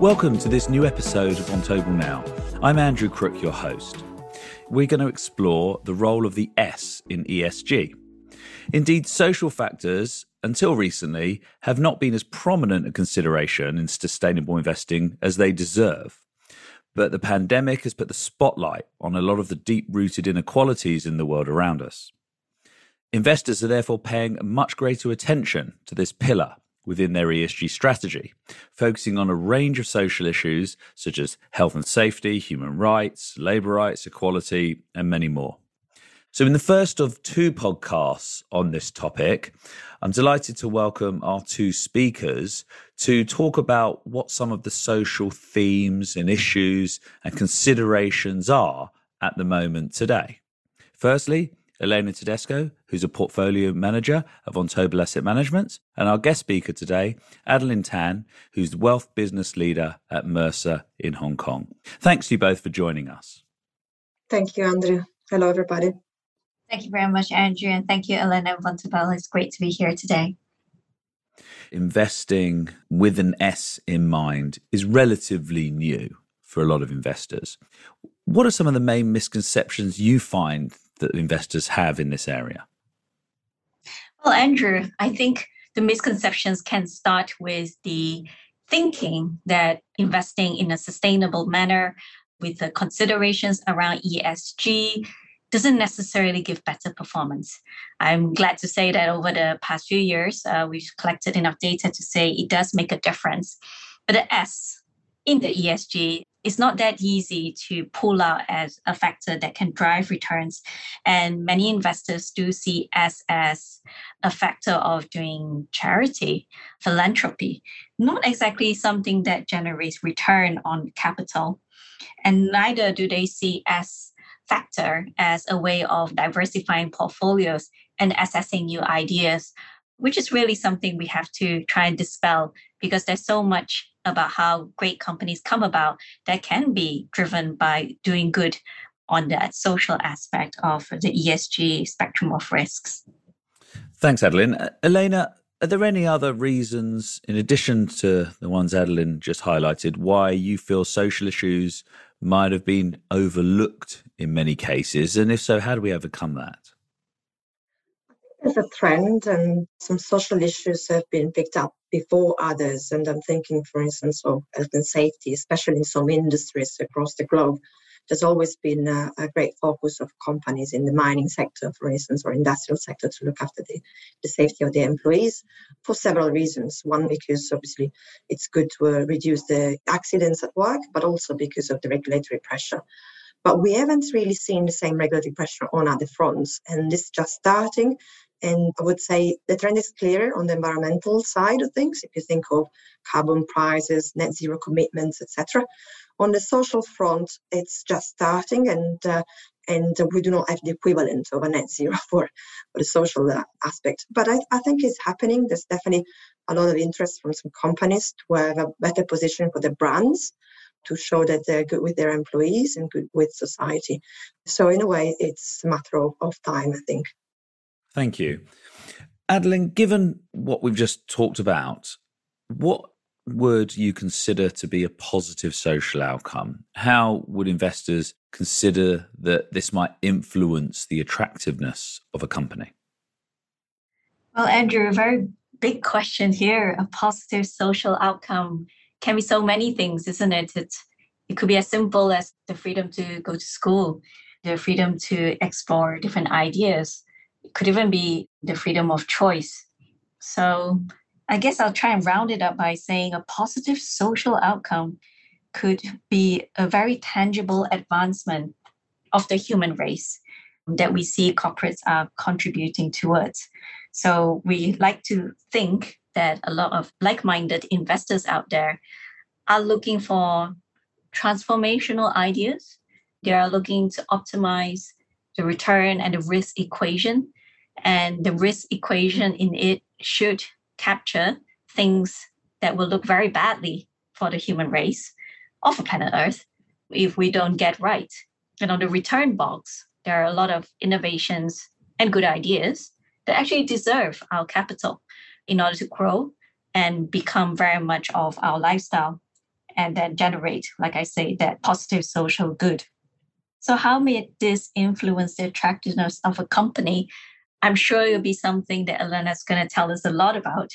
Welcome to this new episode of Vontobel Now. I'm Andrew Crook, your host. We're going to explore the role of the S in ESG. Indeed, social factors, until recently, have not been as prominent a consideration in sustainable investing as they deserve. But the pandemic has put the spotlight on a lot of the deep rooted inequalities in the world around us. Investors are therefore paying much greater attention to this pillar within their ESG strategy, focusing on a range of social issues such as health and safety, human rights, labour rights, equality, and many more. So, in the first of two podcasts on this topic, I'm delighted to welcome our two speakers to talk about what some of the social themes and issues and considerations are at the moment today. Firstly, Elena Tedesco, who's a portfolio manager of Vontobel Asset Management, and our guest speaker today, Adeline Tan, who's the wealth business leader at Mercer in Hong Kong. Thanks to you both for joining us. Thank you, Andrew. Hello, everybody. Thank you very much, Andrew, and thank you, Elena and Vontobel. It's great to be here today. Investing with an S in mind is relatively new for a lot of investors. What are some of the main misconceptions you find that investors have in this area? Well, Andrew, I think the misconceptions can start with the thinking that investing in a sustainable manner with the considerations around ESG doesn't necessarily give better performance. I'm glad to say that over the past few years, uh, we've collected enough data to say it does make a difference. But the S in the ESG it's not that easy to pull out as a factor that can drive returns. And many investors do see S as a factor of doing charity, philanthropy, not exactly something that generates return on capital. And neither do they see S factor as a way of diversifying portfolios and assessing new ideas, which is really something we have to try and dispel because there's so much about how great companies come about that can be driven by doing good on that social aspect of the ESG spectrum of risks. Thanks, Adeline. Uh, Elena, are there any other reasons, in addition to the ones Adeline just highlighted, why you feel social issues might have been overlooked in many cases? And if so, how do we overcome that? There's a trend, and some social issues have been picked up before others. And I'm thinking, for instance, of health and safety, especially in some industries across the globe. There's always been a, a, great focus of companies in the mining sector, for instance, or industrial sector to look after the, the safety of their employees for several reasons. One, because obviously it's good to uh, reduce the accidents at work, but also because of the regulatory pressure. But we haven't really seen the same regulatory pressure on other fronts, and this is just starting. And I would say the trend is clear on the environmental side of things. If you think of carbon prices, net zero commitments, etc. On the social front, it's just starting, and uh, and we do not have the equivalent of a net zero for, for the social uh, aspect. But I, I think it's happening. There's definitely a lot of interest from some companies to have a better position for their brands to show that they're good with their employees and good with society. So in a way, it's a matter of, of time, I think. Thank you. Adeline, given what we've just talked about, what would you consider to be a positive social outcome? How would investors consider that this might influence the attractiveness of a company? Well, Andrew, a very big question here. A positive social outcome can be so many things, isn't it? It could be as simple as the freedom to go to school, the freedom to explore different ideas, it could even be the freedom of choice. So I guess I'll try and round it up by saying a positive social outcome could be a very tangible advancement of the human race that we see corporates are contributing towards. So we like to think that a lot of like minded investors out there are looking for transformational ideas. They are looking to optimize the return and the risk equation. And the risk equation in it should capture things that will look very badly for the human race of planet Earth if we don't get right. And on the return box, there are a lot of innovations and good ideas that actually deserve our capital in order to grow and become very much of our lifestyle. and then generate, like I say, that positive social good. So, how may this influence the attractiveness of a company? I'm sure it'll be something that Elena's going to tell us a lot about.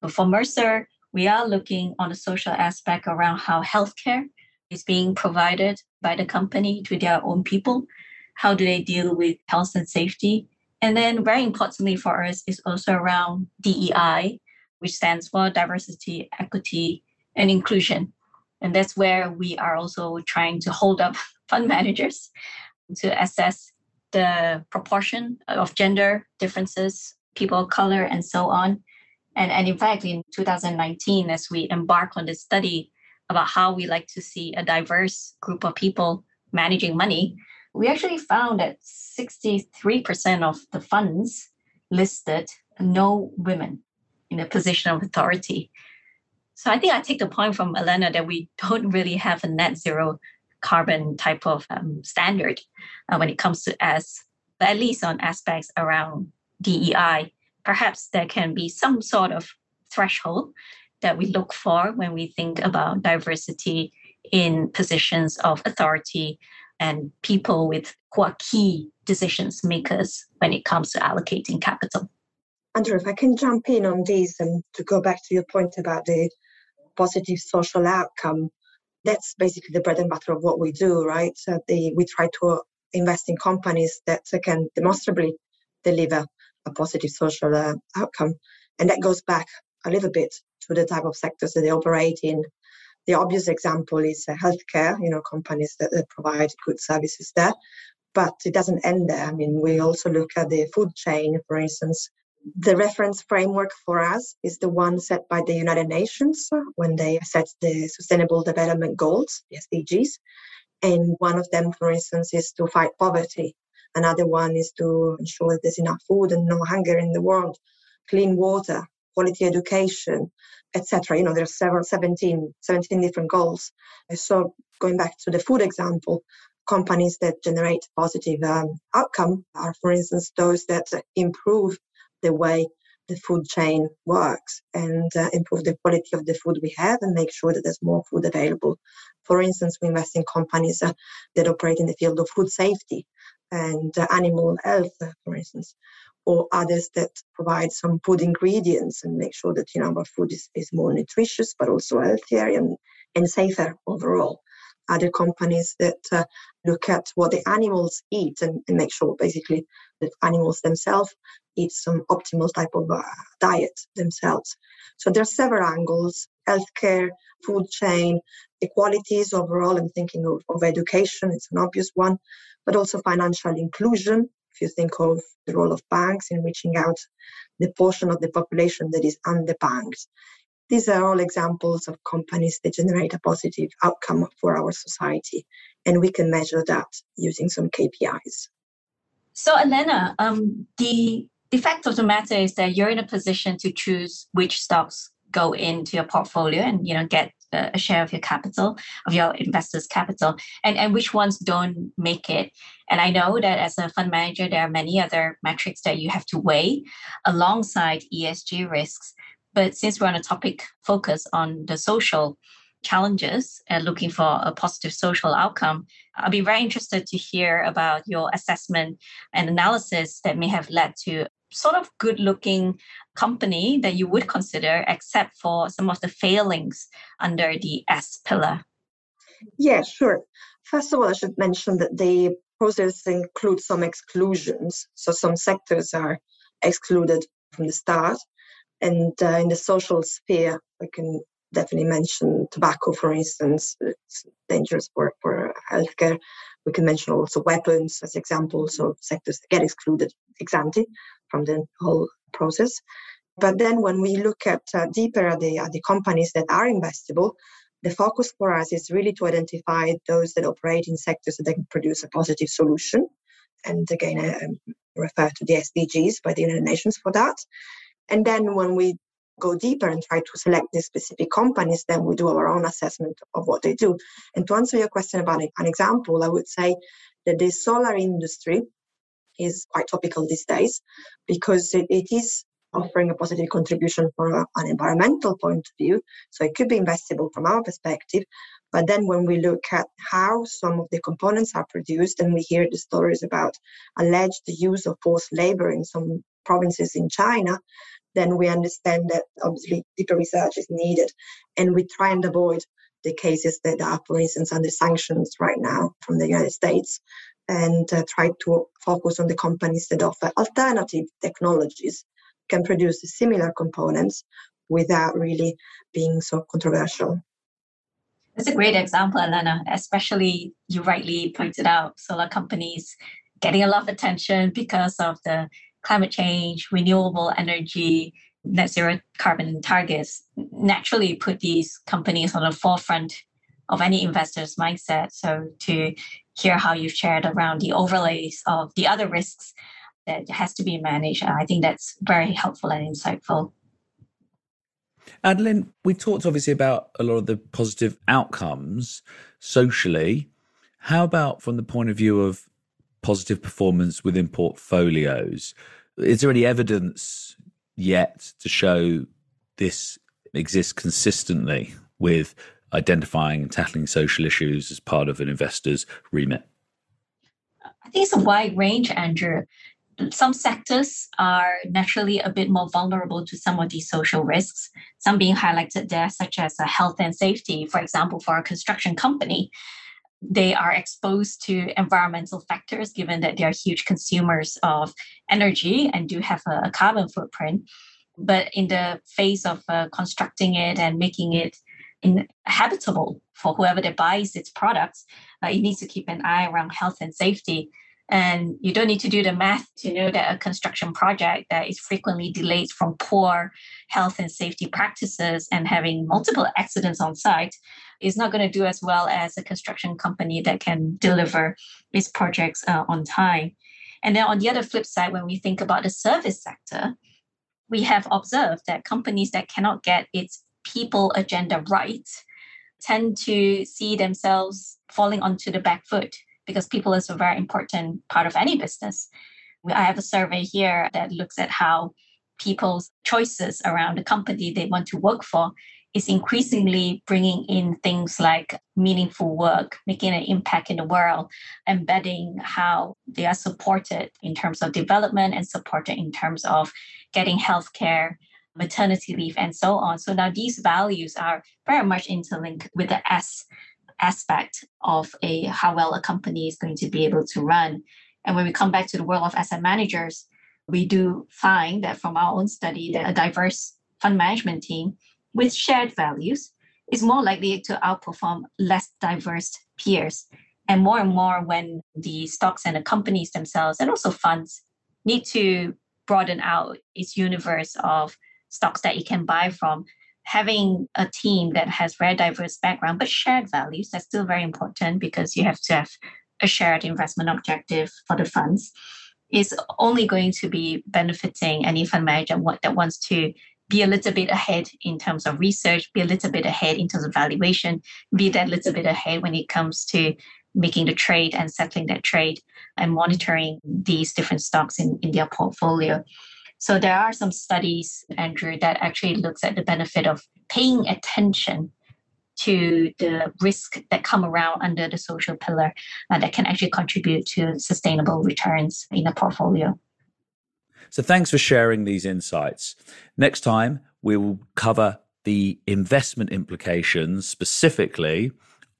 But for Mercer, we are looking on the social aspect around how healthcare is being provided by the company to their own people. How do they deal with health and safety? And then, very importantly for us, is also around DEI, which stands for diversity, equity, and inclusion. And that's where we are also trying to hold up fund managers to assess the proportion of gender differences, people of color, and so on. And, and in fact, in 2019, as we embark on this study about how we like to see a diverse group of people managing money, we actually found that 63% of the funds listed no women in a position of authority. So I think I take the point from Elena that we don't really have a net zero carbon type of um, standard uh, when it comes to S, but at least on aspects around DEI, perhaps there can be some sort of threshold that we look for when we think about diversity in positions of authority and people with who are key decisions makers when it comes to allocating capital. Andrew, if I can jump in on this and to go back to your point about the positive social outcome, that's basically the bread and butter of what we do, right? So the, we try to invest in companies that can demonstrably deliver a positive social uh, outcome. And that goes back a little bit to the type of sectors that they operate in. The obvious example is uh, healthcare, you know, companies that, that provide good services there. But it doesn't end there. I mean, we also look at the food chain, for instance, the reference framework for us is the one set by the United Nations when they set the Sustainable Development Goals, the SDGs. And one of them, for instance, is to fight poverty. Another one is to ensure that there's enough food and no hunger in the world, clean water, quality education, etc. You know, there are several 17, 17 different goals. So going back to the food example, companies that generate positive um, outcome are, for instance, those that improve the way the food chain works and uh, improve the quality of the food we have and make sure that there's more food available. For instance, we invest in companies uh, that operate in the field of food safety and uh, animal health, uh, for instance, or others that provide some food ingredients and make sure that you know our food is, is more nutritious but also healthier and, and safer overall other companies that uh, look at what the animals eat and, and, make sure basically that animals themselves eat some optimal type of uh, diet themselves. So there are several angles, healthcare, food chain, equalities overall, I'm thinking of, of education, it's an obvious one, but also financial inclusion. If you think of the role of banks in reaching out the portion of the population that is underbanked, these are all examples of companies that generate a positive outcome for our society, and we can measure that using some KPIs. So, Elena, um, the, the fact of the matter is that you're in a position to choose which stocks go into your portfolio and you know get a share of your capital of your investors capital and and which ones don't make it. And i know that as a fund manager there are many other metrics that you have to weigh alongside esg risks. But since we're on a topic focus on the social challenges and looking for a positive social outcome, I'll be very interested to hear about your assessment and analysis that may have led to sort of good looking company that you would consider except for some of the failings under the S pillar? Yeah, sure. First of all, I should mention that the process includes some exclusions. So some sectors are excluded from the start. And uh, in the social sphere, I can definitely mention tobacco, for instance. It's dangerous for, for healthcare. We can mention also weapons as examples of sectors that get excluded ex ante from the whole process. But then when we look at uh, deeper at the, at the companies that are investable, the focus for us is really to identify those that operate in sectors that can produce a positive solution. And again, I refer to the SDGs by the United Nations for that. And then when we go deeper and try to select these specific companies, then we do our own assessment of what they do. And to answer your question about an example, I would say that the solar industry is quite topical these days because it, it is offering a positive contribution from an environmental point of view. So it could be investable from our perspective. But then when we look at how some of the components are produced and we hear the stories about alleged use of forced labor in some provinces in China, then we understand that obviously deeper research is needed. And we try and avoid the cases that are, for instance, under sanctions right now from the United States and uh, try to focus on the companies that offer alternative technologies can produce similar components without really being so controversial. That's a great example, Elena, especially you rightly pointed out solar companies getting a lot of attention because of the climate change, renewable energy, net zero carbon targets naturally put these companies on the forefront of any investor's mindset. So to hear how you've shared around the overlays of the other risks that has to be managed. I think that's very helpful and insightful. Adeline, we talked obviously about a lot of the positive outcomes socially. How about from the point of view of positive performance within portfolios? Is there any evidence yet to show this exists consistently with identifying and tackling social issues as part of an investor's remit? I think it's a wide range, Andrew some sectors are naturally a bit more vulnerable to some of these social risks. Some being highlighted there, such as uh, health and safety. For example, for a construction company, they are exposed to environmental factors given that they are huge consumers of energy and do have a, a carbon footprint. But in the phase of uh, constructing it and making it habitable for whoever that buys its products, uh, it needs to keep an eye around health and safety. And you don't need to do the math to know that a construction project that is frequently delayed from poor health and safety practices and having multiple accidents on site is not going to do as well as a construction company that can deliver its projects uh, on time. And then on the other flip side, when we think about the service sector, we have observed that companies that cannot get its people agenda right tend to see themselves falling onto the back foot because people is a very important part of any business. I have a survey here that looks at how people's choices around the company they want to work for is increasingly bringing in things like meaningful work, making an impact in the world, embedding how they are supported in terms of development and supported in terms of getting healthcare, maternity leave, and so on. So now these values are very much interlinked with the S aspect of a how well a company is going to be able to run. And when we come back to the world of asset managers, we do find that from our own study that a diverse fund management team with shared values is more likely to outperform less diverse peers. And more and more when the stocks and the companies themselves and also funds need to broaden out its universe of stocks that it can buy from having a team that has very diverse background but shared values that's still very important because you have to have a shared investment objective for the funds is only going to be benefiting any fund manager that wants to be a little bit ahead in terms of research, be a little bit ahead in terms of valuation, be that little bit ahead when it comes to making the trade and settling that trade and monitoring these different stocks in, in their portfolio. So there are some studies, Andrew, that actually looks at the benefit of paying attention to the risk that come around under the social pillar uh, that can actually contribute to sustainable returns in a portfolio. So thanks for sharing these insights. Next time, we will cover the investment implications specifically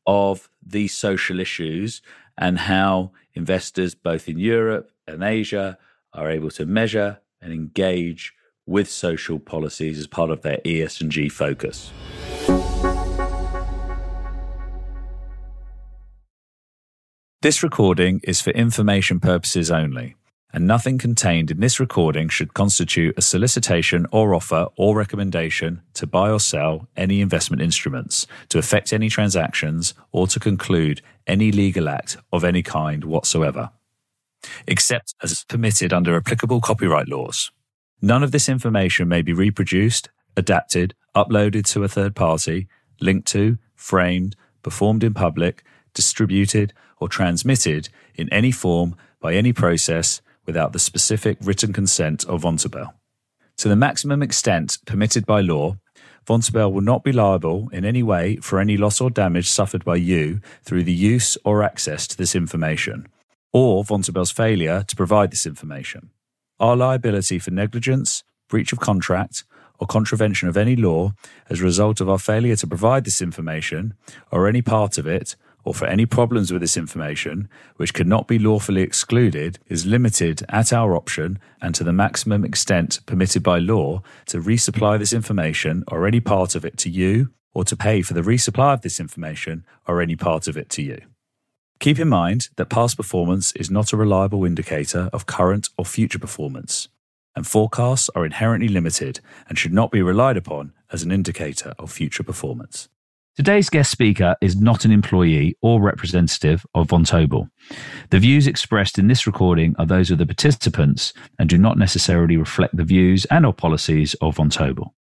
of these social issues and how investors both in Europe and Asia are able to measure and engage with social policies as part of their ESG focus. This recording is for information purposes only, and nothing contained in this recording should constitute a solicitation or offer or recommendation to buy or sell any investment instruments, to effect any transactions, or to conclude any legal act of any kind whatsoever except as permitted under applicable copyright laws. None of this information may be reproduced, adapted, uploaded to a third party, linked to, framed, performed in public, distributed, or transmitted in any form by any process without the specific written consent of Vontobel. To the maximum extent permitted by law, Vontobel will not be liable in any way for any loss or damage suffered by you through the use or access to this information, or Von Vontobel's failure to provide this information. Our liability for negligence, breach of contract, or contravention of any law as a result of our failure to provide this information, or any part of it, or for any problems with this information, which cannot be lawfully excluded, is limited at our option and to the maximum extent permitted by law to resupply this information or any part of it to you, or to pay for the resupply of this information or any part of it to you. Keep in mind that past performance is not a reliable indicator of current or future performance, and forecasts are inherently limited and should not be relied upon as an indicator of future performance. Today's guest speaker is not an employee or representative of Vontobel. The views expressed in this recording are those of the participants and do not necessarily reflect the views and or policies of Vontobel.